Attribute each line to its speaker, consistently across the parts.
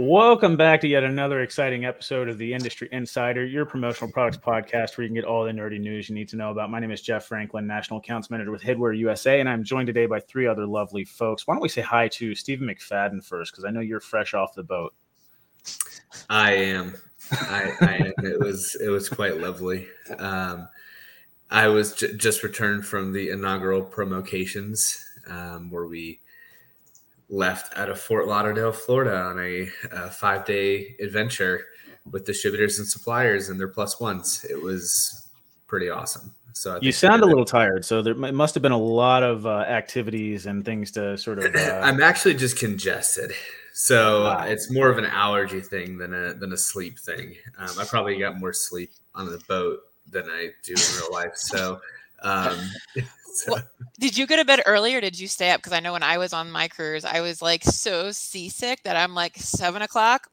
Speaker 1: Welcome back to yet another exciting episode of the Industry Insider, your promotional products podcast where you can get all the nerdy news you need to know about. My name is Jeff Franklin, National Accounts Manager with Headwear USA, and I'm joined today by three other lovely folks. Why don't we say hi to Stephen McFadden first, because I know you're fresh off the boat.
Speaker 2: I am. I, I am. It was it was quite lovely. Um, I was j- just returned from the inaugural promocations um, where we left out of Fort Lauderdale, Florida, on a, a five day adventure with distributors and suppliers and their plus ones. It was pretty awesome. So I
Speaker 1: you sound a little tired. So there must have been a lot of uh, activities and things to sort of. Uh...
Speaker 2: I'm actually just congested. So wow. it's more of an allergy thing than a than a sleep thing. Um, I probably got more sleep on the boat than I do in real life. So um,
Speaker 3: so. Well, did you go to bed early or did you stay up? Because I know when I was on my cruise, I was like so seasick that I'm like seven o'clock.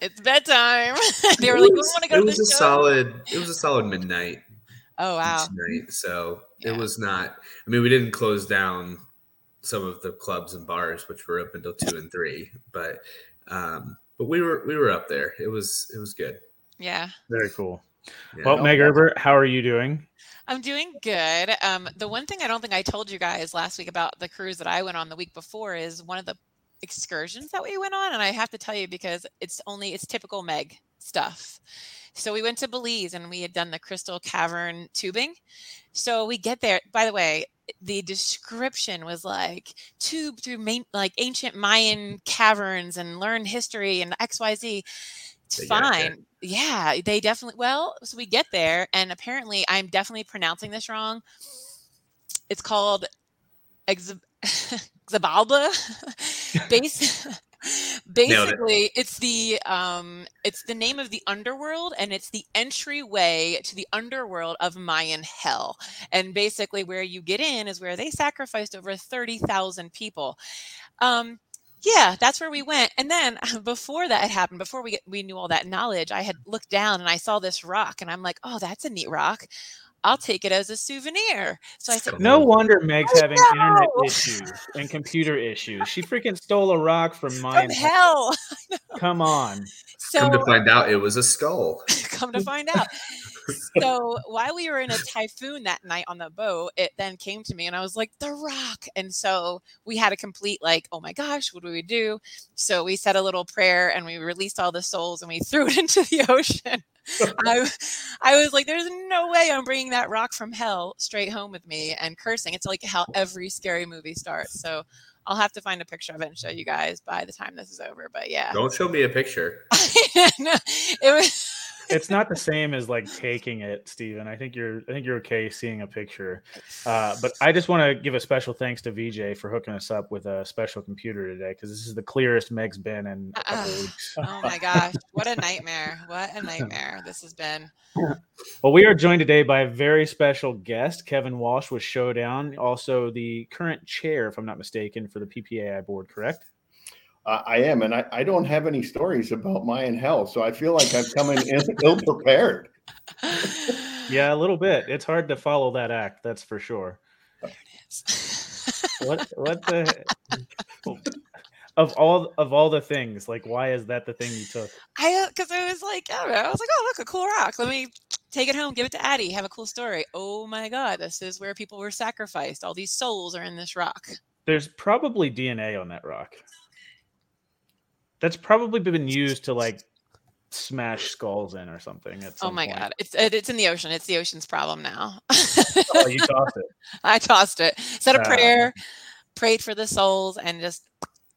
Speaker 3: It's bedtime. they were
Speaker 2: was,
Speaker 3: like, "We want to go."
Speaker 2: It
Speaker 3: to
Speaker 2: was a
Speaker 3: show.
Speaker 2: solid. It was a solid midnight.
Speaker 3: Oh wow!
Speaker 2: Night, so yeah. it was not. I mean, we didn't close down some of the clubs and bars, which were up until two and three, but um, but we were we were up there. It was it was good.
Speaker 3: Yeah.
Speaker 1: Very cool. Yeah. Well, Meg Erber, how are you doing?
Speaker 3: I'm doing good. Um, the one thing I don't think I told you guys last week about the cruise that I went on the week before is one of the excursions that we went on, and I have to tell you because it's only it's typical Meg stuff. So we went to Belize and we had done the Crystal Cavern tubing. So we get there. By the way, the description was like tube through main, like ancient Mayan caverns and learn history and X Y Z. It's fine. Yeah, they definitely. Well, so we get there, and apparently, I'm definitely pronouncing this wrong. It's called Exabalba. Base. basically it's the um it's the name of the underworld and it's the entryway to the underworld of mayan hell and basically where you get in is where they sacrificed over 30,000 people um yeah, that's where we went. And then before that had happened, before we get, we knew all that knowledge, I had looked down and I saw this rock, and I'm like, oh, that's a neat rock. I'll take it as a souvenir. So I said,
Speaker 1: No wonder Meg's having internet issues and computer issues. She freaking stole a rock from mine.
Speaker 3: From hell.
Speaker 1: Come on.
Speaker 2: So, come to find out, it was a skull.
Speaker 3: come to find out so while we were in a typhoon that night on the boat, it then came to me and I was like, The Rock. And so we had a complete, like, oh my gosh, what do we do? So we said a little prayer and we released all the souls and we threw it into the ocean. I, I was like, there's no way I'm bringing that rock from hell straight home with me and cursing. It's like how every scary movie starts. So I'll have to find a picture of it and show you guys by the time this is over. But yeah,
Speaker 2: don't show me a picture.
Speaker 3: no, it was
Speaker 1: it's not the same as like taking it, Stephen. I think you're I think you're okay seeing a picture. Uh, but I just want to give a special thanks to VJ for hooking us up with a special computer today because this is the clearest Meg's been in a couple uh, weeks.
Speaker 3: oh my gosh, what a nightmare! What a nightmare this has been.
Speaker 1: Well, we are joined today by a very special guest, Kevin Walsh with Showdown, also the current chair, if I'm not mistaken, for the PPAI board. Correct?
Speaker 4: Uh, I am, and I, I don't have any stories about my Mayan hell, so I feel like I've come in ill prepared.
Speaker 1: yeah, a little bit. It's hard to follow that act, that's for sure.
Speaker 3: There it is.
Speaker 1: what what the of all of all the things, like why is that the thing you took?
Speaker 3: I because uh, I was like, I don't know, I was like, oh look, a cool rock. Let me take it home, give it to Addie, have a cool story. Oh my god, this is where people were sacrificed. All these souls are in this rock.
Speaker 1: There's probably DNA on that rock. That's probably been used to like smash skulls in or something.
Speaker 3: oh my point. god, it's it's in the ocean. It's the ocean's problem now.
Speaker 1: oh, you tossed it.
Speaker 3: I tossed it. Said a uh, prayer, prayed for the souls, and just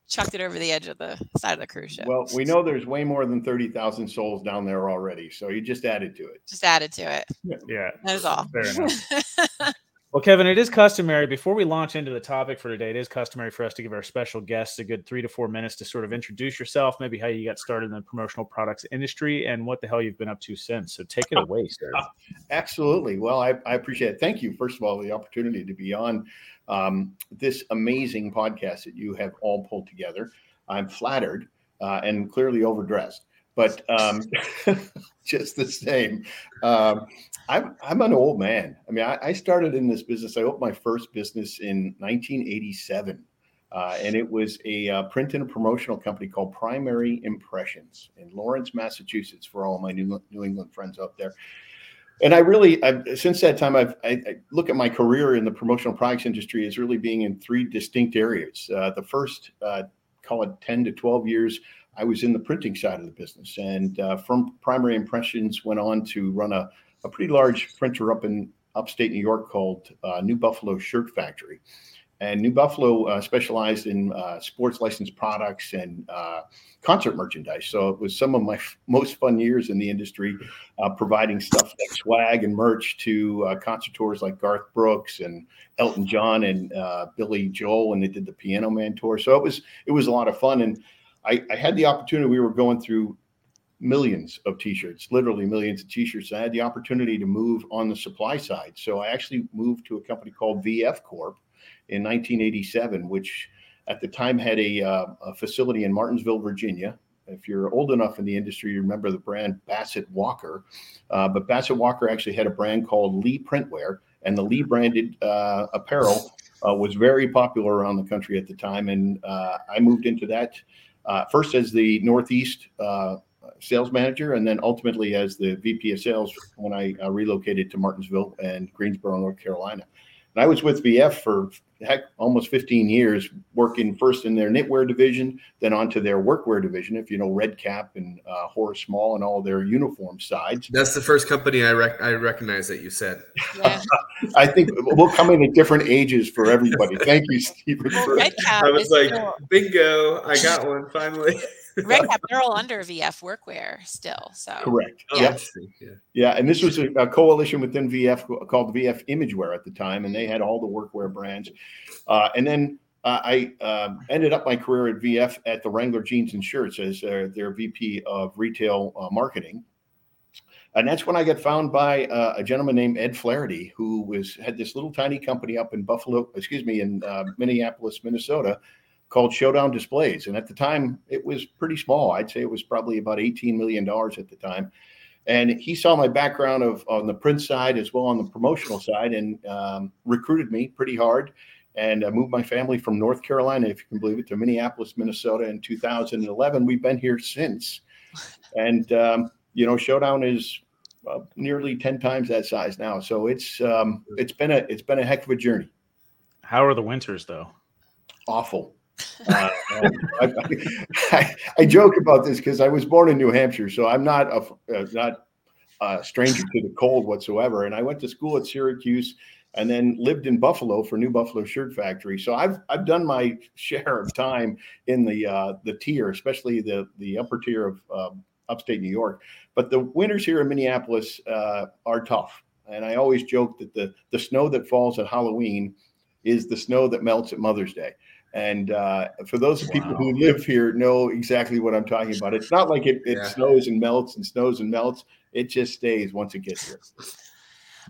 Speaker 3: chucked it over the edge of the side of the cruise ship.
Speaker 4: Well, we know there's way more than thirty thousand souls down there already, so you just added to it.
Speaker 3: Just added to it.
Speaker 1: Yeah,
Speaker 3: that is all.
Speaker 1: Fair enough. Well, Kevin, it is customary before we launch into the topic for today. It is customary for us to give our special guests a good three to four minutes to sort of introduce yourself, maybe how you got started in the promotional products industry, and what the hell you've been up to since. So take it away, sir.
Speaker 4: Absolutely. Well, I, I appreciate it. Thank you, first of all, for the opportunity to be on um, this amazing podcast that you have all pulled together. I'm flattered uh, and clearly overdressed, but um, just the same. Um, I'm, I'm an old man. I mean, I, I, started in this business. I opened my first business in 1987. Uh, and it was a uh, print and promotional company called Primary Impressions in Lawrence, Massachusetts, for all my New, New England friends out there. And I really, I've, since that time, I've I, I, look at my career in the promotional products industry as really being in three distinct areas. Uh, the first, uh, call it 10 to 12 years, I was in the printing side of the business, and uh, from Primary Impressions went on to run a a pretty large printer up in upstate New York called uh, New Buffalo Shirt Factory. And New Buffalo uh, specialized in uh, sports licensed products and uh, concert merchandise. So it was some of my f- most fun years in the industry, uh, providing stuff like swag and merch to uh, concertors like Garth Brooks and Elton John and Billy Joel when they did the Piano Man tour. So it was it was a lot of fun. And I, I had the opportunity. We were going through millions of t-shirts literally millions of t-shirts. I had the opportunity to move on the supply side. So i actually moved to a company called vf corp in 1987 which at the time had a, uh, a facility in martinsville virginia. If you're old enough in the industry you remember the brand bassett walker. Uh, but bassett walker actually had a brand called lee printwear and the lee branded uh, apparel uh, was very popular around the country at the time. And uh, i moved into that uh, first as the northeast sales manager, and then ultimately as the VP of sales when I uh, relocated to Martinsville and Greensboro, North Carolina. And I was with VF for heck almost 15 years, working first in their knitwear division, then onto their workwear division. If you know Red Kap and uh, Horace Small and all their uniform sides.
Speaker 2: That's the first company I rec- I recognize that you said.
Speaker 4: Yeah. I think we'll come in at different ages for everybody. Thank you, Stephen.
Speaker 3: Well, Red Kap
Speaker 2: I was like, cool. bingo! I got one finally.
Speaker 3: Red Kap, they're all under VF Workwear still. So
Speaker 4: correct. Oh, yeah. yeah. yeah, and this was a, a, coalition within VF called VF Imagewear at the time, and they had all the workwear brands. Uh, and then uh, I uh, ended up my career at VF at the Wrangler Jeans and Shirts as their, their VP of retail uh, marketing. And that's when I got found by uh, a gentleman named Ed Flaherty, who was had this little tiny company up in Buffalo, excuse me, in uh, Minneapolis, Minnesota, called Showdown Displays. And at the time, it was pretty small. I'd say it was probably about $18 million at the time. And he saw my background of on the print side as well on the promotional side and um, recruited me pretty hard. And I moved my family from North Carolina, if you can believe it, to Minneapolis, Minnesota in 2011. We've been here since. And, um, you know, Showdown is uh, nearly 10 times that size now. So it's um, it's been a it's been a heck of a journey.
Speaker 1: How are the winters though?
Speaker 4: Awful. Uh, I, I, I, joke about this because I was born in New Hampshire, so I'm not a uh, not a stranger to the cold whatsoever. And I went to school at Syracuse, and then lived in Buffalo for New Buffalo Shirt Factory. So I've I've done my share of time in the uh, the tier, especially the the upper tier of um, upstate New York. But the winters here in Minneapolis uh, are tough, and I always joke that the the snow that falls at Halloween is the snow that melts at Mother's Day. And uh, for those wow. people who live here, know exactly what I'm talking about. It's not like it, it yeah. snows and melts and snows and melts. It just stays once it gets here.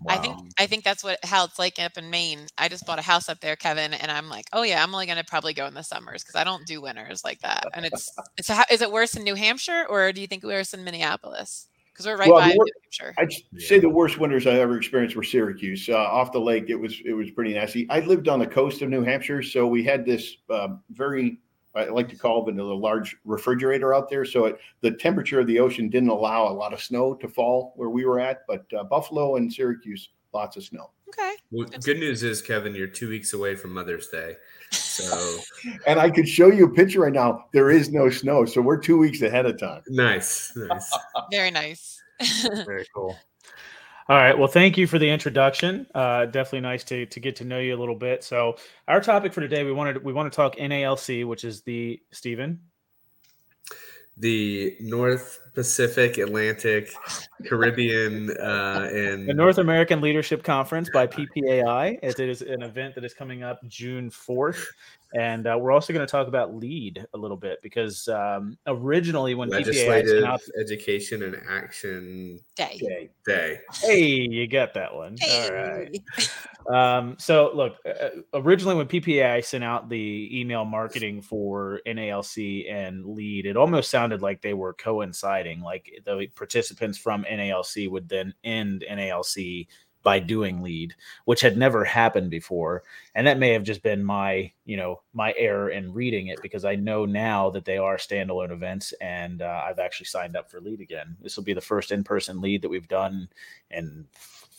Speaker 3: Wow. I think I think that's what how it's like up in Maine. I just bought a house up there, Kevin, and I'm like, oh yeah, I'm only gonna probably go in the summers because I don't do winters like that. And it's it's is it worse in New Hampshire or do you think worse in Minneapolis? Because we're right well, by. New Hampshire.
Speaker 4: I'd yeah. say the worst winters I ever experienced were Syracuse. Uh, off the lake, it was it was pretty nasty. I lived on the coast of New Hampshire, so we had this uh, very I like to call it a large refrigerator out there. So it, the temperature of the ocean didn't allow a lot of snow to fall where we were at, but uh, Buffalo and Syracuse, lots of snow.
Speaker 3: Okay.
Speaker 2: Well, good news is, Kevin, you're two weeks away from Mother's Day. So,
Speaker 4: and I could show you a picture right now. There is no snow, so we're two weeks ahead of time.
Speaker 2: Nice, nice,
Speaker 3: very nice.
Speaker 1: very cool. All right. Well, thank you for the introduction. Uh, definitely nice to to get to know you a little bit. So, our topic for today, we wanted we want to talk NALC, which is the Stephen
Speaker 2: the North Pacific, Atlantic, Caribbean, uh, and
Speaker 1: the North American Leadership Conference by PPAI. It is an event that is coming up June 4th. And uh, we're also going to talk about LEAD a little bit because um, originally when
Speaker 2: Legislative out, Education and Action
Speaker 3: Day.
Speaker 2: Day. Day.
Speaker 1: Hey, you got that one. Hey. All right. um, so look, uh, uh originally when PPAI sent out the email marketing for NALC and LEAD, it almost sounded like they were coinciding. Like the participants from NALC would then end NALC by doing lead, which had never happened before. And that may have just been my, you know, my error in reading it because I know now that they are standalone events and uh, I've actually signed up for lead again. This will be the first in person lead that we've done in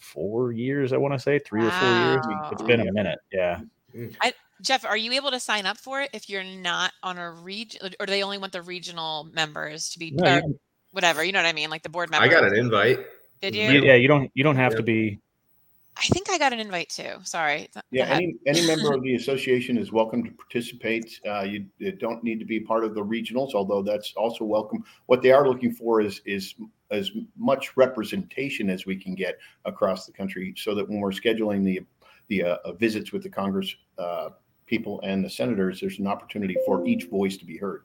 Speaker 1: four years, I want to say three wow. or four years. It's been a minute. Yeah.
Speaker 3: Mm. I, Jeff, are you able to sign up for it if you're not on a region, or do they only want the regional members to be, no, whatever? You know what I mean, like the board members.
Speaker 2: I got an invite.
Speaker 3: Did you?
Speaker 1: Yeah, you don't. You don't have yeah. to be
Speaker 3: I think I got an invite too. Sorry.
Speaker 4: Yeah, any, any member of the association is welcome to participate. Uh, you, you, don't need to be part of the regionals, although that's also welcome. What they are looking for is is as much representation as we can get across the country, so that when we're scheduling the the uh, visits with the Congress uh, people and the senators, there's an opportunity for each voice to be heard.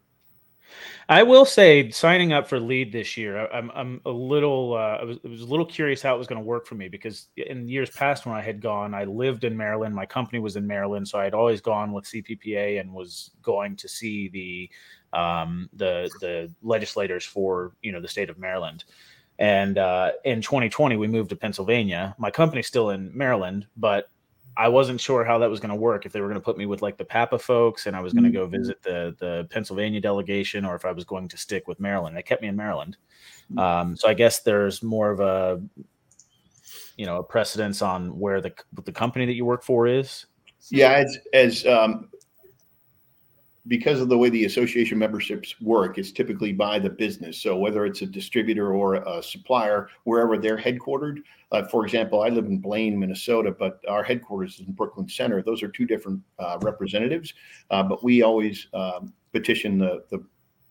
Speaker 1: I will say, signing up for lead this year, I'm I'm a little uh, I was, I was a little curious how it was going to work for me because in years past when I had gone, I lived in Maryland, my company was in Maryland, so I had always gone with CPPA and was going to see the um, the the legislators for you know the state of Maryland. And uh, in 2020, we moved to Pennsylvania. My company's still in Maryland, but I wasn't sure how that was going to work. If they were going to put me with like the Papa folks, and I was going to mm-hmm. go visit the the Pennsylvania delegation, or if I was going to stick with Maryland. They kept me in Maryland, mm-hmm. um, so I guess there's more of a you know a precedence on where the the company that you work for is.
Speaker 4: Yeah, as as um, because of the way the association memberships work, it's typically by the business. So whether it's a distributor or a supplier, wherever they're headquartered. Uh, for example, I live in Blaine, Minnesota, but our headquarters is in Brooklyn Center. Those are two different uh, representatives, uh, but we always um, petition the, the,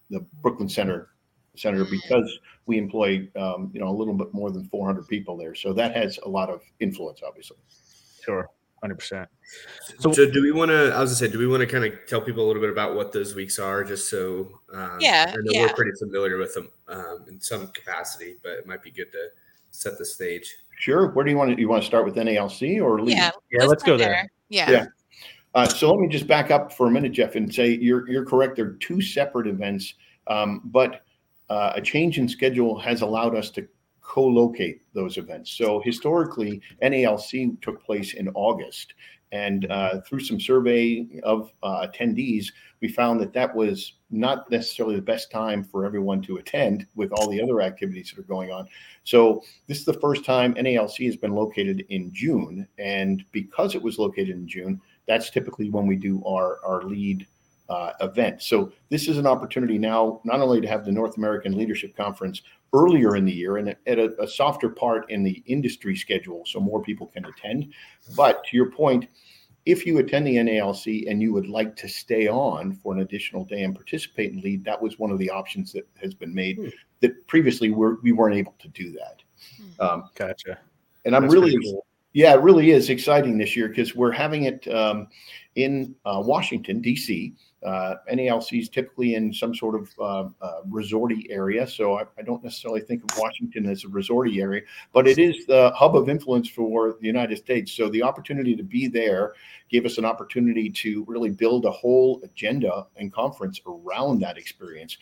Speaker 4: the Brooklyn Center senator because we employ um, you know a little bit more than 400 people there. So that has a lot of influence, obviously.
Speaker 1: Sure hundred percent.
Speaker 2: So, so, do we want to? I was gonna say, do we want to kind of tell people a little bit about what those weeks are, just so
Speaker 3: um, yeah, I know
Speaker 2: yeah. we're pretty familiar with them um, in some capacity, but it might be good to set the stage.
Speaker 4: Sure. Where do you want to? You want to start with NALC or
Speaker 1: lead? Yeah, yeah. Let's, let's go there. there.
Speaker 3: Yeah. Yeah.
Speaker 4: Uh, so let me just back up for a minute, Jeff, and say you're you're correct. They're two separate events, um, but uh, a change in schedule has allowed us to co-locate those events. So historically, NALC took place in August, and uh, through some survey of uh, attendees, we found that that was not necessarily the best time for everyone to attend with all the other activities that are going on. So this is the first time NALC has been located in June, and because it was located in June, that's typically when we do our our lead uh, event. So this is an opportunity now not only to have the North American Leadership Conference earlier in the year and at a, a, softer part in the industry schedule so more people can attend. But to your point, if you attend the NALC and you would like to stay on for an additional day and participate in lead, that was one of the options that has been made hmm. that previously we're, we weren't able to do that.
Speaker 1: Hmm. Um, gotcha.
Speaker 4: And I'm That's really, cool. Yeah, it really is exciting this year because we're having it um, in uh, Washington, D.C. Uh, NALC is typically in some sort of uh, uh, resorty area, so I, I, don't necessarily think of Washington as a resorty area, but it is the hub of influence for the United States. So the opportunity to be there gave us an opportunity to really build a whole agenda and conference around that experience.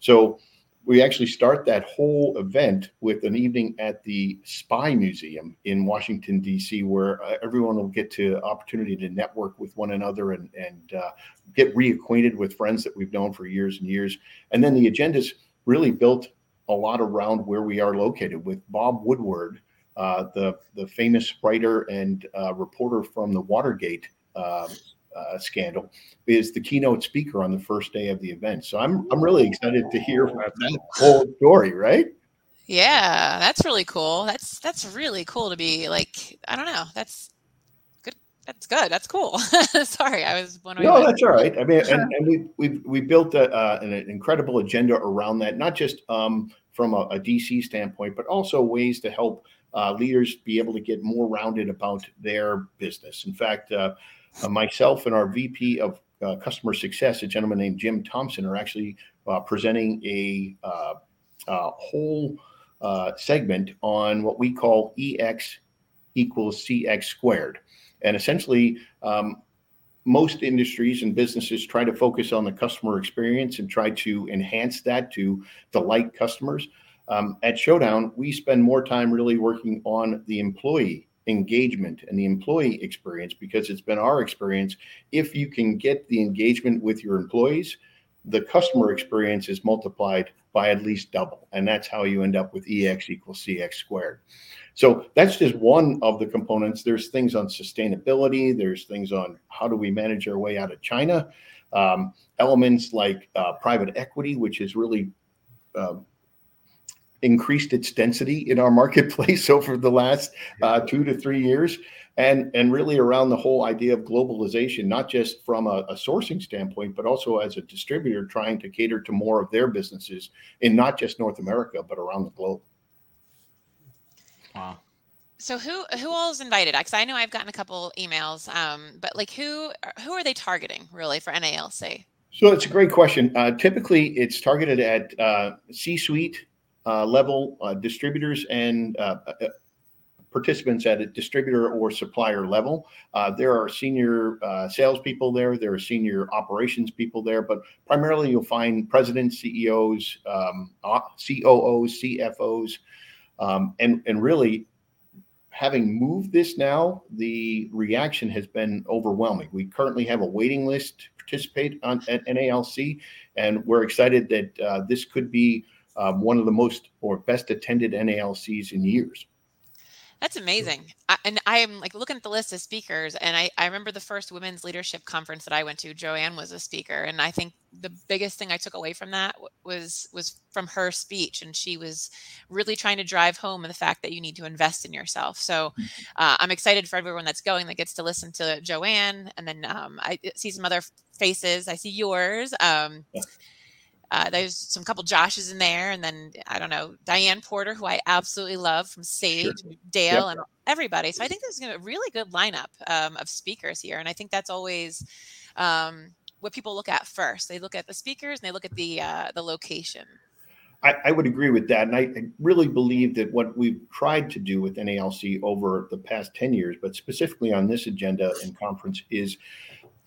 Speaker 4: So we actually start that whole event with an evening at the Spy Museum in Washington D.C., where uh, everyone will get to opportunity to network with one another and and uh, get reacquainted with friends that we've known for years and years. And then the agenda's really built a lot around where we are located with Bob Woodward, uh, the the famous writer and uh, reporter from the Watergate um, uh, scandal, is the keynote speaker on the first day of the event. So I'm I'm really excited to hear that whole story. Right?
Speaker 3: Yeah, that's really cool. That's that's really cool to be like. I don't know. That's good. That's good. That's cool. Sorry, I was wondering.
Speaker 4: No, that's all right. I mean, sure. and, and we we we built a, uh, an incredible agenda around that, not just um, from a, a DC standpoint, but also ways to help uh, leaders be able to get more rounded about their business. In fact, uh, uh myself and our VP of uh, customer success, a gentleman named Jim Thompson, are actually uh, presenting a whole segment on what we call EX equals CX squared. And essentially, um, most industries and businesses try to focus on the customer experience and try to enhance that to delight customers. Um, at Showdown, we spend more time really working on the employee engagement and the employee experience because it's been our experience. If you can get the engagement with your employees, the customer experience is multiplied by at least double. And that's how you end up with EX equals CX squared. So that's just one of the components. There's things on sustainability, there's things on how do we manage our way out of China, um, elements like uh, private equity, which is really uh, increased its density in our marketplace over the last uh, two to three years. And, and really around the whole idea of globalization, not just from a, a sourcing standpoint, but also as a distributor trying to cater to more of their businesses in not just North America, but around the globe.
Speaker 1: Wow.
Speaker 3: So who who all is invited? Because I know I've gotten a couple emails, um, but like who who are they targeting really for NALC?
Speaker 4: So it's a great question. Uh, typically, it's targeted at uh, C-suite uh, level uh, distributors and uh, uh, participants at a distributor or supplier level. there are senior salespeople there. There are senior operations people there, but primarily you'll find presidents, CEOs, um, COOs, CFOs. Um, and and really, having moved this now, the reaction has been overwhelming. We currently have a waiting list to participate on at NALC, and we're excited that uh, this could be um, one of the most or best attended NALCs in years.
Speaker 3: That's amazing. I, and I'm like looking at the list of speakers, and I, I remember the first women's leadership conference that I went to. Joanne was a speaker, and I think the biggest thing I took away from that was was from her speech, and she was really trying to drive home the fact that you need to invest in yourself. So mm-hmm. uh, I'm excited for everyone that's going that gets to listen to Joanne, and then um, I see some other faces. I see yours. Um, yeah uh, there's some couple Joshes in there, and then I don't know Diane Porter, who I absolutely love from Sage, sure. Dale, yep. and everybody. So I think there's going to be a really good lineup um, of speakers here, and I think that's always um, what people look at first. They look at the speakers and they look at the uh, the location.
Speaker 4: I, I, would agree with that, and I, I really believe that what we've tried to do with NALC over the past ten years, but specifically on this agenda and conference, is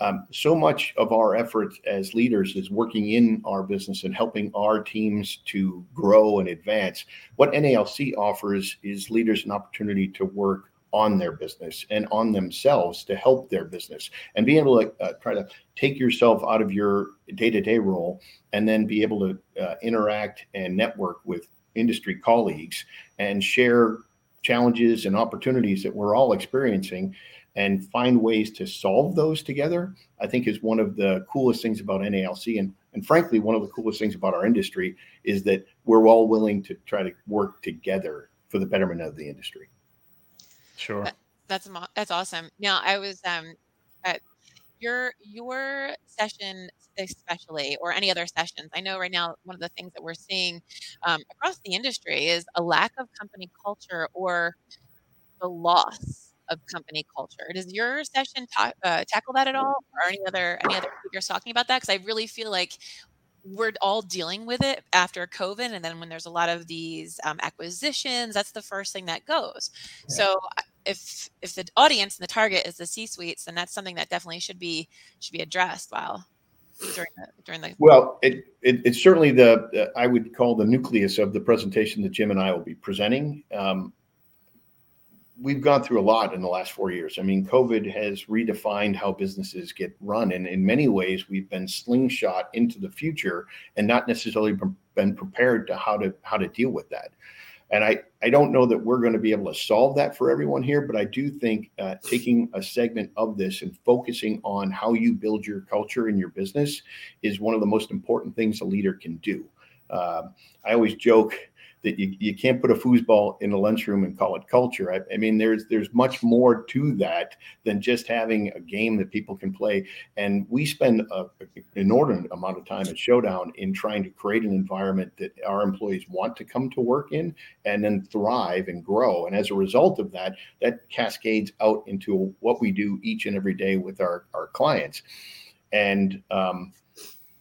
Speaker 4: um, so much of our effort as leaders is working in our business and helping our teams to grow and advance. What NALC offers is leaders an opportunity to work on their business and on themselves to help their business and be able to uh, try to take yourself out of your day-to-day role and then be able to uh, interact and network with industry colleagues and share challenges and opportunities that we're all experiencing and find ways to solve those together, I think is one of the coolest things about NALC. And, and frankly, one of the coolest things about our industry is that we're all willing to try to work together for the betterment of the industry.
Speaker 1: Sure.
Speaker 3: that's that's awesome. Now, I was um, at your your session especially or any other sessions i know right now one of the things that we're seeing um, across the industry is a lack of company culture or the loss of company culture. Does your session ta- uh, tackle that at all, or any other any other speakers talking about that? Because I really feel like we're all dealing with it after COVID, and then when there's a lot of these um, acquisitions, that's the first thing that goes. Yeah. So if if the audience and the target is the C-suites, then that's something that definitely should be should be addressed while during the during the
Speaker 4: well it, it it's certainly the uh, i would call the nucleus of the presentation that jim and i will be presenting um, we've gone through a lot in the last four years. I mean, COVID has redefined how businesses get run. And in many ways, we've been slingshot into the future and not necessarily been prepared to how to how to deal with that. And I, I don't know that we're going to be able to solve that for everyone here, but I do think uh, taking a segment of this and focusing on how you build your culture in your business is one of the most important things a leader can do. Uh, I always joke that you, you can't put a foosball in a lunchroom and call it culture. I, I, mean, there's there's much more to that than just having a game that people can play. And we spend an inordinate amount of time at Showdown in trying to create an environment that our employees want to come to work in and then thrive and grow. And as a result of that, that cascades out into what we do each and every day with our, our clients. And um,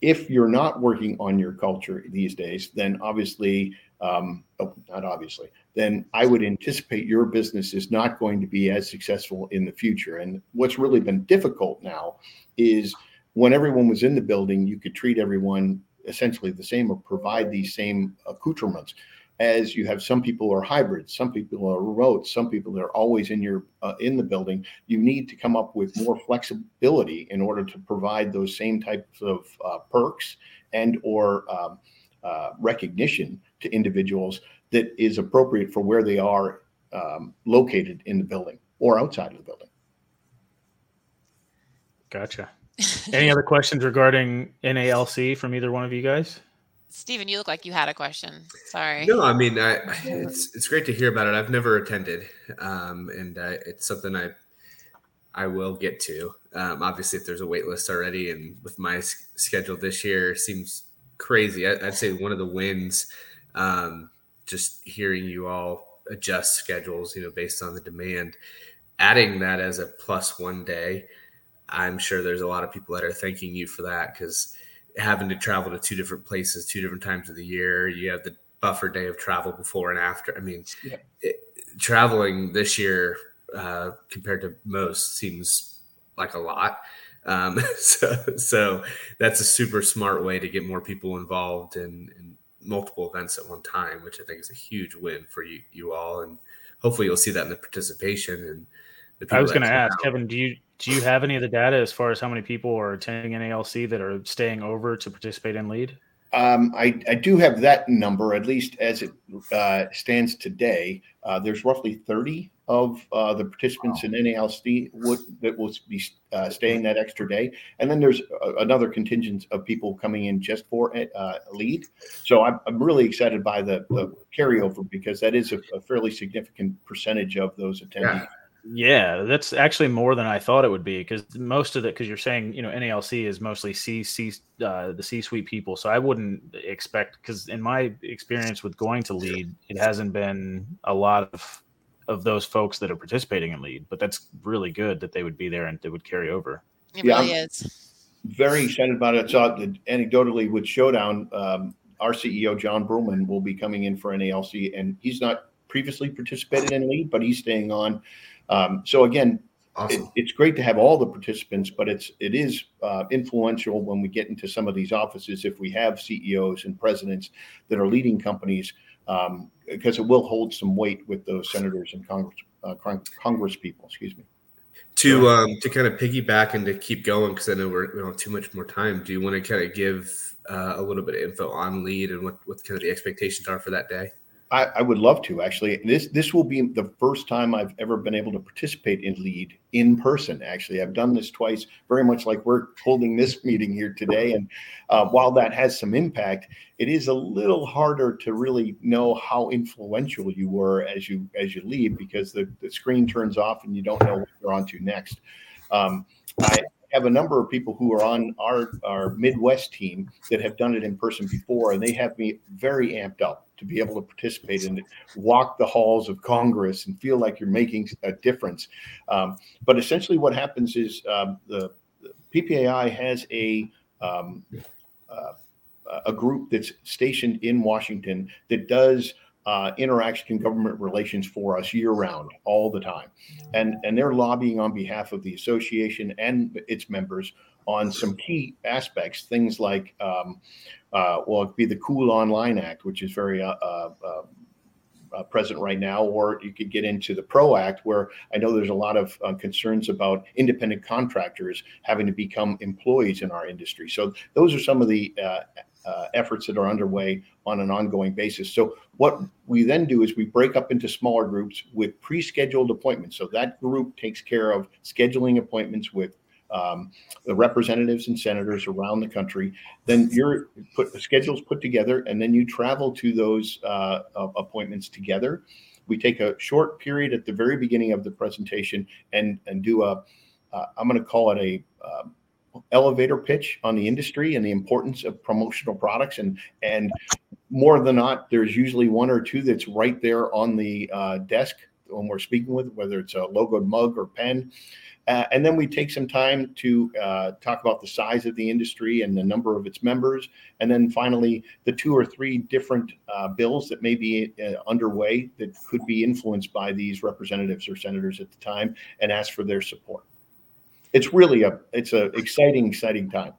Speaker 4: if you're not working on your culture these days, then obviously, um, oh, not obviously, then I would anticipate your business is not going to be as successful in the future. And what's really been difficult now is when everyone was in the building, you could treat everyone essentially the same or provide these same accoutrements as you have some people are hybrids some people are remote some people are always in your uh, in the building you need to come up with more flexibility in order to provide those same types of uh, perks and or um, uh, recognition to individuals that is appropriate for where they are um, located in the building or outside of the building
Speaker 1: gotcha any other questions regarding nalc from either one of you guys
Speaker 3: Stephen, you look like you had a question. Sorry.
Speaker 2: No, I mean, I, it's it's great to hear about it. I've never attended, um, and uh, it's something I I will get to. Um, obviously, if there's a wait list already, and with my s- schedule this year, seems crazy. I, would say one of the wins, um, just hearing you all adjust schedules, you know, based on the demand, adding that as a plus one day. I'm sure there's a lot of people that are thanking you for that because having to travel to two different places, two different times of the year. You have the buffer day of travel before and after. I mean, yeah. it, traveling this year uh, compared to most seems like a lot. Um, so, so that's a super smart way to get more people involved in, in, multiple events at one time, which I think is a huge win for you, you all. And hopefully you'll see that in the participation and the
Speaker 1: I was going to ask out. Kevin, do you do you have any of the data as far as how many people are attending NALC that are staying over to participate in lead?
Speaker 4: Um, I, I, do have that number, at least as it uh, stands today. Uh, there's roughly 30 of uh, the participants wow. in NALC would, that will be uh, staying that extra day. And then there's another contingent of people coming in just for uh, lead. So I'm, I'm really excited by the, the carryover because that is a, a, fairly significant percentage of those attendees. Yeah.
Speaker 1: Yeah, that's actually more than I thought it would be because most of it, because you're saying, you know, NALC is mostly C, C, uh, the C suite people. So I wouldn't expect, because in my experience with going to lead, it hasn't been a lot of of those folks that are participating in lead, but that's really good that they would be there and they would carry over.
Speaker 3: It yeah, really I'm is.
Speaker 4: Very excited about it. So anecdotally with Showdown, um, our CEO, John Brulman, will be coming in for NALC and he's not previously participated in lead, but he's staying on um, so again, awesome. it, it's great to have all the participants, but it's it is uh, influential when we get into some of these offices if we have CEOs and presidents that are leading companies um, because it will hold some weight with those senators and Congress uh, Congress people. Excuse me.
Speaker 2: To um, to kind of piggyback and to keep going because I know we're we don't have too much more time. Do you want to kind of give uh, a little bit of info on lead and what what kind of the expectations are for that day?
Speaker 4: I, I, would love to actually. This this will be the first time I've ever been able to participate in lead in person. Actually, I've done this twice, very much like we're holding this meeting here today. And uh, while that has some impact, it is a little harder to really know how influential you were as you as you lead because the, the screen turns off and you don't know what you're on to next. Um, I, have a number of people who are on our, our Midwest team that have done it in person before, and they have me very amped up to be able to participate and walk the halls of Congress and feel like you're making a difference. Um, but essentially, what happens is um, the, the, PPAI has a um, uh, a group that's stationed in Washington that does uh, interaction government relations for us year round, all the time, and and they're lobbying on behalf of the association and its members on some key aspects, things like, um, uh, well, it'd be the Cool Online Act, which is very uh, uh, uh, uh present right now, or you could get into the PRO Act, where I know there's a lot of uh, concerns about independent contractors having to become employees in our industry. So those are some of the uh, efforts that are underway on an ongoing basis. So what we then do is we break up into smaller groups with pre-scheduled appointments. So that group takes care of scheduling appointments with um, the representatives and senators around the country. Then your put schedules put together, and then you travel to those uh, appointments together. We take a short period at the very beginning of the presentation and and do a am going to call it a uh, elevator pitch on the industry and the importance of promotional products. And and more than not there's usually one or two that's right there on the uh, desk when we're speaking with whether it's a logoed mug or pen. Uh, and then we take some time to uh, talk about the size of the industry and the number of its members. And then finally the two or three different uh, bills that may be uh, underway that could be influenced by these representatives or senators at the time and ask for their support it's really a it's a exciting exciting time.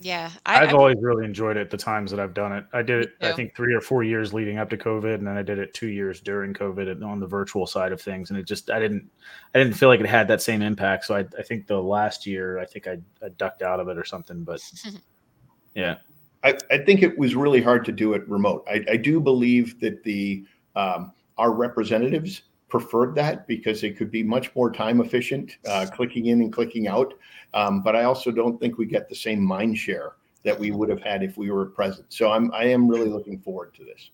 Speaker 3: Yeah,
Speaker 1: I, have always really enjoyed it. The times that I've done it, I did it. I think three or four years leading up to COVID, and then I did it two years during COVID on the virtual side of things. And it just, I didn't, I didn't feel like it had that same impact. So I, I think the last year, I think I, I ducked out of it or something. But yeah,
Speaker 4: I, I think it was really hard to do it remote. I, I do believe that the um, our representatives preferred that because it could be much more time efficient, uh, clicking in and clicking out. Um, but I also don't think we get the same mind share that we would have had if we were present. So I'm I am really looking forward to this.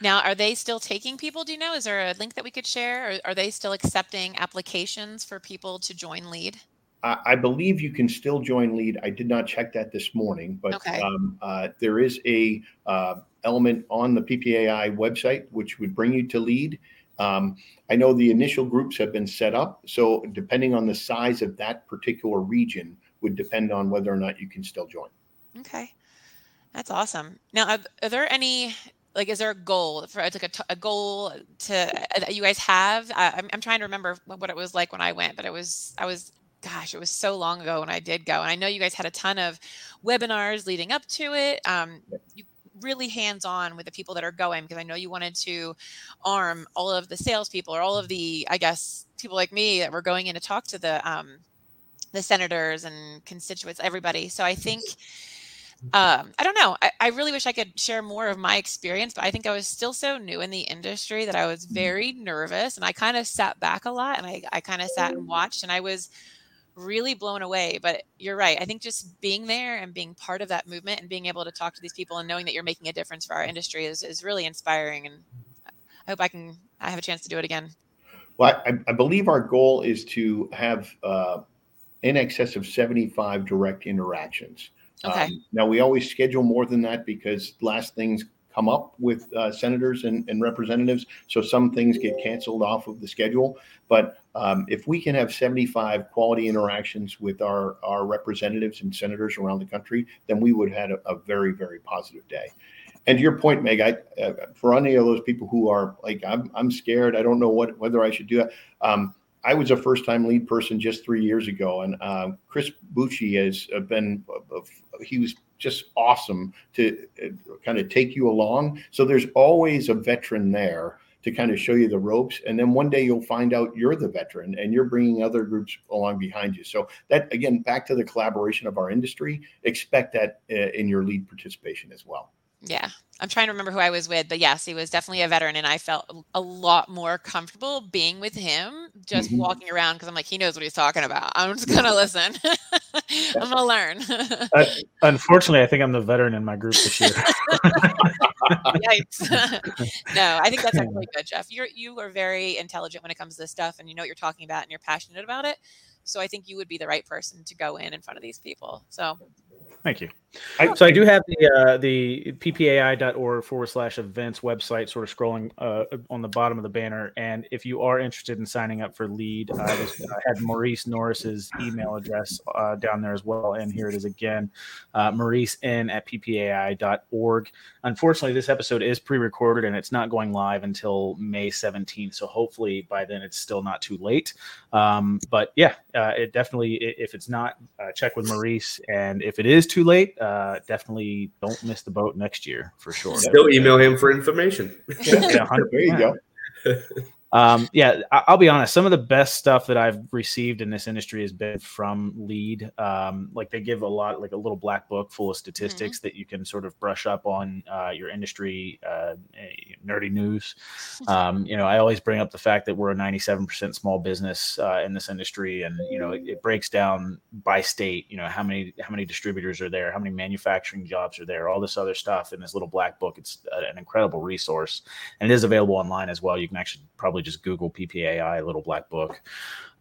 Speaker 3: Now, are they still taking people? Do you know? Is there a link that we could share? Or are they still accepting applications for people to join Lead?
Speaker 4: I, believe you can still join Lead. I did not check that this morning, but okay. um, uh, there is a uh, element on the PPAI website which would bring you to Lead. Um, I know the initial groups have been set up, so depending on the size of that particular region would depend on whether or not you can still join.
Speaker 3: Okay, that's awesome. Now, are, are there any like is there a goal for like a, a goal to uh, that you guys have? I, I'm, I'm trying to remember what it was like when I went, but it was I was gosh, it was so long ago when I did go, and I know you guys had a ton of webinars leading up to it. Um, you really hands on with the people that are going because I know you wanted to arm all of the salespeople or all of the, I guess, people like me that were going in to talk to the um, the senators and constituents, everybody. So I think. Um, I don't know. I, I really wish I could share more of my experience, but I think I was still so new in the industry that I was mm-hmm. very nervous and I kind of sat back a lot and I, I kind of sat and watched and I was really blown away. But you're right. I think just being there and being part of that movement and being able to talk to these people and knowing that you're making a difference for our industry is, is really inspiring. And I hope I can, I have a chance to do it again.
Speaker 4: Well, I, I believe our goal is to have uh, in excess of 75 direct interactions. Okay. Um, now we always schedule more than that because last things come up with uh, senators and, and, representatives. So some things get canceled off of the schedule. But um, if we can have 75 quality interactions with our, our representatives and senators around the country, then we would have had a, a very, very positive day. And to your point, Meg, I, uh, for any of those people who are like, I'm, I'm scared, I don't know what whether I should do that. Um, I was a first time lead person just three years ago, and uh, Chris Bucci has been, uh, he was just awesome to uh, kind of take you along. So there's always a veteran there to kind of show you the ropes. And then one day you'll find out you're the veteran and you're bringing other groups along behind you. So that, again, back to the collaboration of our industry, expect that uh, in your lead participation as well.
Speaker 3: Yeah. I'm trying to remember who I was with, but yes, he was definitely a veteran, and I felt a lot more comfortable being with him, just mm-hmm. walking around because I'm like, he knows what he's talking about. I'm just gonna listen. I'm gonna learn.
Speaker 1: uh, unfortunately, I think I'm the veteran in my group this year.
Speaker 3: Yikes! no, I think that's actually good, Jeff. You're you are very intelligent when it comes to this stuff, and you know what you're talking about, and you're passionate about it. So I think you would be the right person to go in in front of these people. So
Speaker 1: Thank you. I, so I do have the uh, the ppai.org forward slash events website sort of scrolling uh, on the bottom of the banner. And if you are interested in signing up for lead, I, was, I had Maurice Norris's email address uh, down there as well. And here it is again, uh, Maurice n at ppai.org. Unfortunately, this episode is pre-recorded and it's not going live until May 17th. So hopefully by then it's still not too late. Um, but yeah, uh, it definitely, if it's not, uh, check with Maurice. And if it is too late, uh, definitely don't miss the boat next year for sure.
Speaker 2: Still email him for information.
Speaker 4: yeah, there you go.
Speaker 1: Um, yeah, I- I'll be honest. Some of the best stuff that I've received in this industry has been from Lead. Um, like they give a lot, like a little black book full of statistics that you can sort of brush up on uh, your industry uh, eh, nerdy news. Um, you know, I always bring up the fact that we're a 97% small business uh, in this industry, and you know, it, it breaks down by state. You know, how many how many distributors are there, how many manufacturing jobs are there, all this other stuff in this little black book. It's a- an incredible resource, and it is available online as well. You can actually probably just Google PPAI Little Black Book.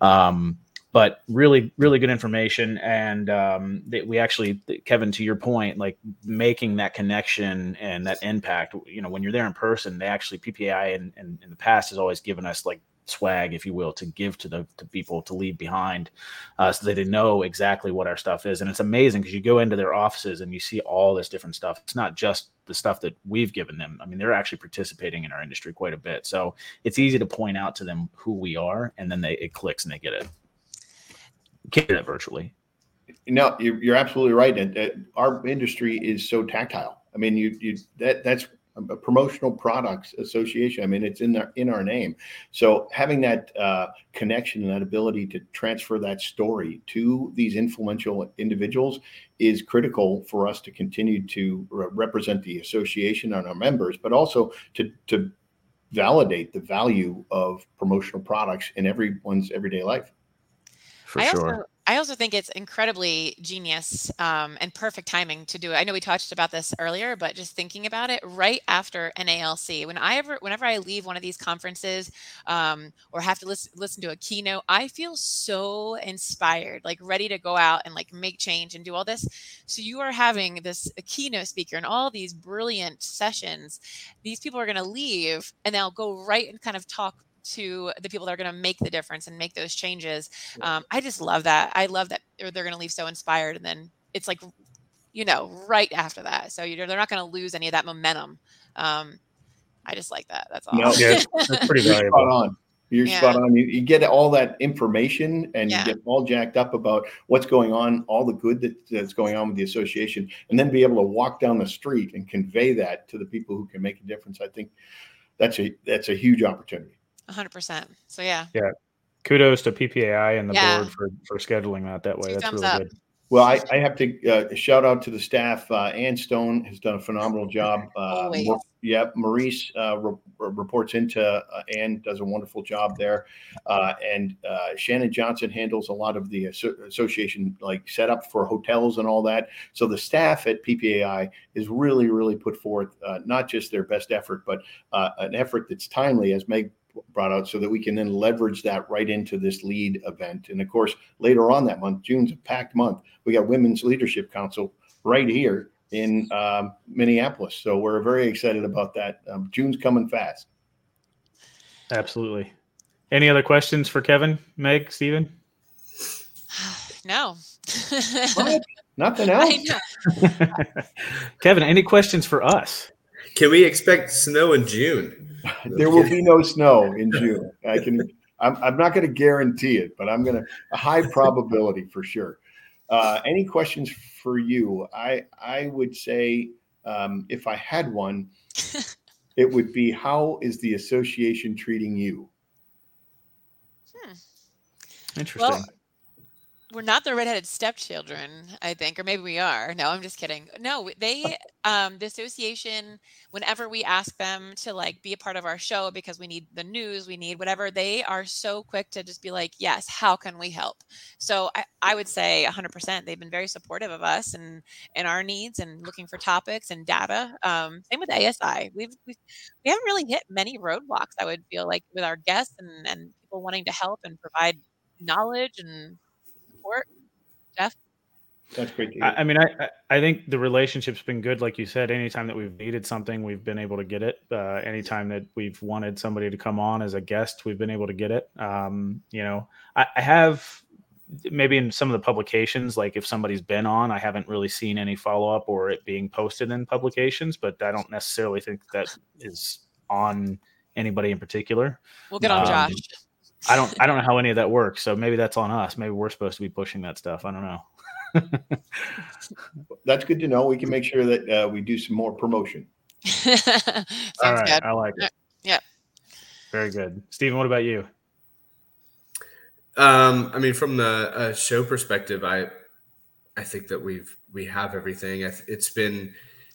Speaker 1: Um, but really, really good information, and um, we actually, Kevin, to your point, like making that connection and that impact. You know, when you're there in person, they actually PPAI in, in, in the past has always given us like swag, if you will, to give to the to people to leave behind, uh, so that they know exactly what our stuff is. And it's amazing because you go into their offices and you see all this different stuff. It's not just the stuff that we've given them. I mean, they're actually participating in our industry quite a bit. So it's easy to point out to them who we are, and then they it clicks and they get it. Do that virtually.
Speaker 4: No, you're, you're absolutely right. Our industry is so tactile. I mean, you you that that's promotional products association. I mean, it's in our in our name. So having that uh, connection and that ability to transfer that story to these influential individuals is critical for us to continue to re- represent the association and our members, but also to to validate the value of promotional products in everyone's everyday life.
Speaker 1: For
Speaker 3: I
Speaker 1: sure.
Speaker 3: Also, I also think it's incredibly genius um, and perfect timing to do it. I know we touched about this earlier, but just thinking about it, right after NALC, when I ever, whenever I leave one of these conferences um, or have to listen listen to a keynote, I feel so inspired, like ready to go out and like make change and do all this. So you are having this keynote speaker and all these brilliant sessions. These people are going to leave and they'll go right and kind of talk to the people that are going to make the difference and make those changes. Um, I just love that. I love that they're, they're going to leave so inspired, and then it's like, you know, right after that. So you're, they're not going to lose any of that momentum. Um, I just like that. That's all.
Speaker 4: No,
Speaker 1: Yeah, that's pretty
Speaker 4: You're spot on. You're
Speaker 3: Yeah.
Speaker 4: spot on. You, you get all that information and
Speaker 3: Yeah.
Speaker 4: you get all jacked up about what's going on, all the good that, that's going on with the association, and then be able to walk down the street and convey that to the people who can make a difference. I think that's a that's a huge opportunity.
Speaker 3: 100%. So yeah, Yeah.
Speaker 1: Kudos to PPAI and the
Speaker 3: Yeah.
Speaker 1: board for for scheduling that that way.
Speaker 3: Two
Speaker 1: That's really
Speaker 3: up.
Speaker 1: good.
Speaker 4: Well, I, I have to uh, shout out to the staff. Uh, Anne Stone has done a phenomenal job. Uh,
Speaker 3: Always.
Speaker 4: Mo- yep, Maurice uh, re- reports into uh, Anne, does a wonderful job there, uh, and uh, Shannon Johnson handles a lot of the asso- association like setup for hotels and all that. So the staff at PPAI is really, really put forth uh, not just their best effort, but uh, an effort that's timely, as Meg brought out, so that we can then leverage that right into this lead event. And of course, later on that month, June's a packed month. We got Women's Leadership Council right here in um, Minneapolis. So we're very excited about that. Um, June's coming fast.
Speaker 1: Absolutely. Any other questions for Kevin, Meg, Stephen?
Speaker 3: no.
Speaker 4: What? Nothing else.
Speaker 1: Kevin, any questions for us?
Speaker 2: Can we expect snow in June?
Speaker 4: There will be no snow in June. I can. I'm, I'm not going to guarantee it, but I'm going to a high probability for sure. Uh, any questions for you? I I would say um, if I had one, it would be how is the association treating you?
Speaker 1: Interesting.
Speaker 3: Well, we're not the redheaded stepchildren, I think, or maybe we are. No, I'm just kidding. No, they, um, the association, whenever we ask them to like be a part of our show because we need the news, we need whatever, they are so quick to just be like, yes, how can we help? So I, I would say 100%. They've been very supportive of us and and our needs and looking for topics and data. Um, same with ASI. We've, we've we haven't really hit many roadblocks. I would feel like with our guests and and people wanting to help and provide knowledge and support. Jeff,
Speaker 4: That's great to hear.
Speaker 1: I, I mean, I, I- I think the relationship's been good. Like you said, anytime that we've needed something, we've been able to get it. Uh, anytime that we've wanted somebody to come on as a guest, we've been able to get it. Um, you know, I, I have maybe in some of the publications, like if somebody's been on, I haven't really seen any follow up or it being posted in publications, but I don't necessarily think that is on anybody in particular.
Speaker 3: we'll get on
Speaker 1: Um,
Speaker 3: Josh.
Speaker 1: I don't I don't know how any of that works. So maybe that's on us. Maybe we're supposed to be pushing that stuff. I don't know.
Speaker 4: That's good to know. We can make sure that uh, we do some more promotion.
Speaker 1: All right,
Speaker 3: good.
Speaker 1: I like it. Yeah. Very good, Stephen. What about you?
Speaker 2: Um, I mean, from the uh, show perspective, I I think that we've we have everything. It's been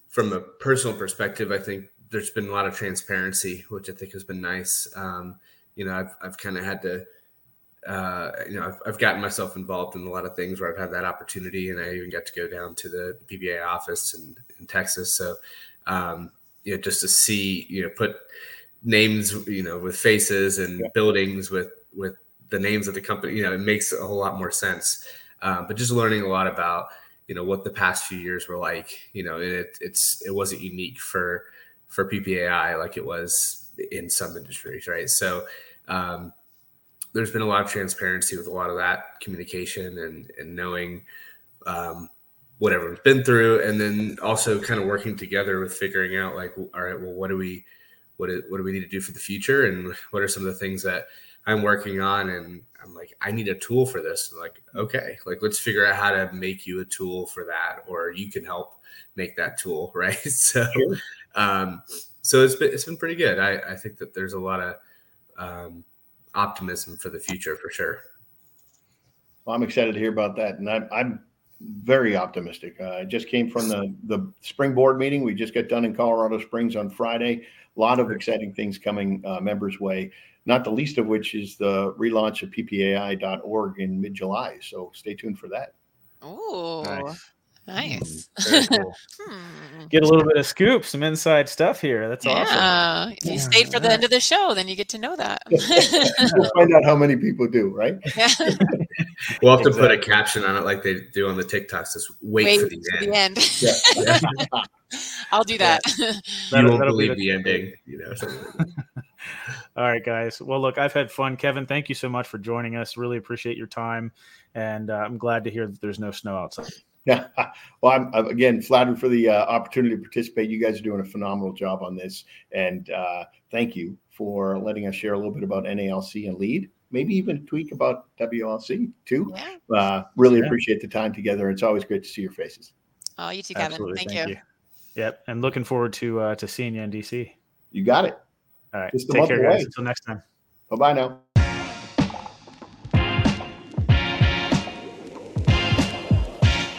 Speaker 2: from a personal perspective. I think there's been a lot of transparency, which I think has been nice. Um, you know, I've I've kind of had to. Uh, you know, I've, I've gotten myself involved in a lot of things where I've had that opportunity, and I even got to go down to the PBA office in, in Texas. So, um, you know, just to see, you know, put names, you know, with faces and yeah. buildings with with the names of the company, you know, it makes a whole lot more sense. Um, but just learning a lot about, you know, what the past few years were like, you know, it, it's it wasn't unique for for PPAI like it was in some industries, right? So um, there's been a lot of transparency with a lot of that communication and and knowing um, what everyone's been through, and then also kind of working together with figuring out like, all right, well, what do we what do, what do we need to do for the future, and what are some of the things that I'm working on and I'm like, I need a tool for this. like, okay, like let's figure out how to make you a tool for that, or you can help make that tool, right? So, um, so it's been it's been pretty good. I, I think that there's a lot of um, optimism for the future for sure.
Speaker 4: Well, I'm excited to hear about that, and I'm, I'm very optimistic. Uh, I just came from the the spring board meeting. We just got done in Colorado Springs on Friday. A lot of exciting things coming uh, members' way not the least of which is the relaunch of ppai.org in mid July. So stay tuned for that.
Speaker 3: Oh, nice. Nice.
Speaker 1: Mm, cool. hmm. Get a little bit of scoop, some inside stuff here. That's yeah. awesome.
Speaker 3: If you yeah. stayed for the end of the show, then you get to know that.
Speaker 4: we'll find out how many people do, right?
Speaker 2: Yeah. we'll have exactly. to put a caption on it like they do on the TikToks. Just wait, wait for the for end.
Speaker 3: The end. Yeah. I'll do that.
Speaker 2: you won't believe be the, the ending, you know.
Speaker 1: All right, guys. Well, look, I've had fun. Kevin, thank you so much for joining us. Really appreciate your time. And uh, I'm glad to hear that there's no snow outside.
Speaker 4: Yeah. Well, I'm, I'm again flattered for the uh, opportunity to participate. You guys are doing a phenomenal job on this. And uh, thank you for letting us share a little bit about NALC and lead. Maybe even tweak about WLC too. Yeah. Uh, really yeah. appreciate the time together. It's always great to see your faces.
Speaker 3: Oh, you too, Kevin. Absolutely. Thank, thank you. you.
Speaker 1: Yep. And looking forward to uh, to seeing you in DC.
Speaker 4: You got it.
Speaker 1: All right. Just Take care, guys. Until next time.
Speaker 4: Bye bye now.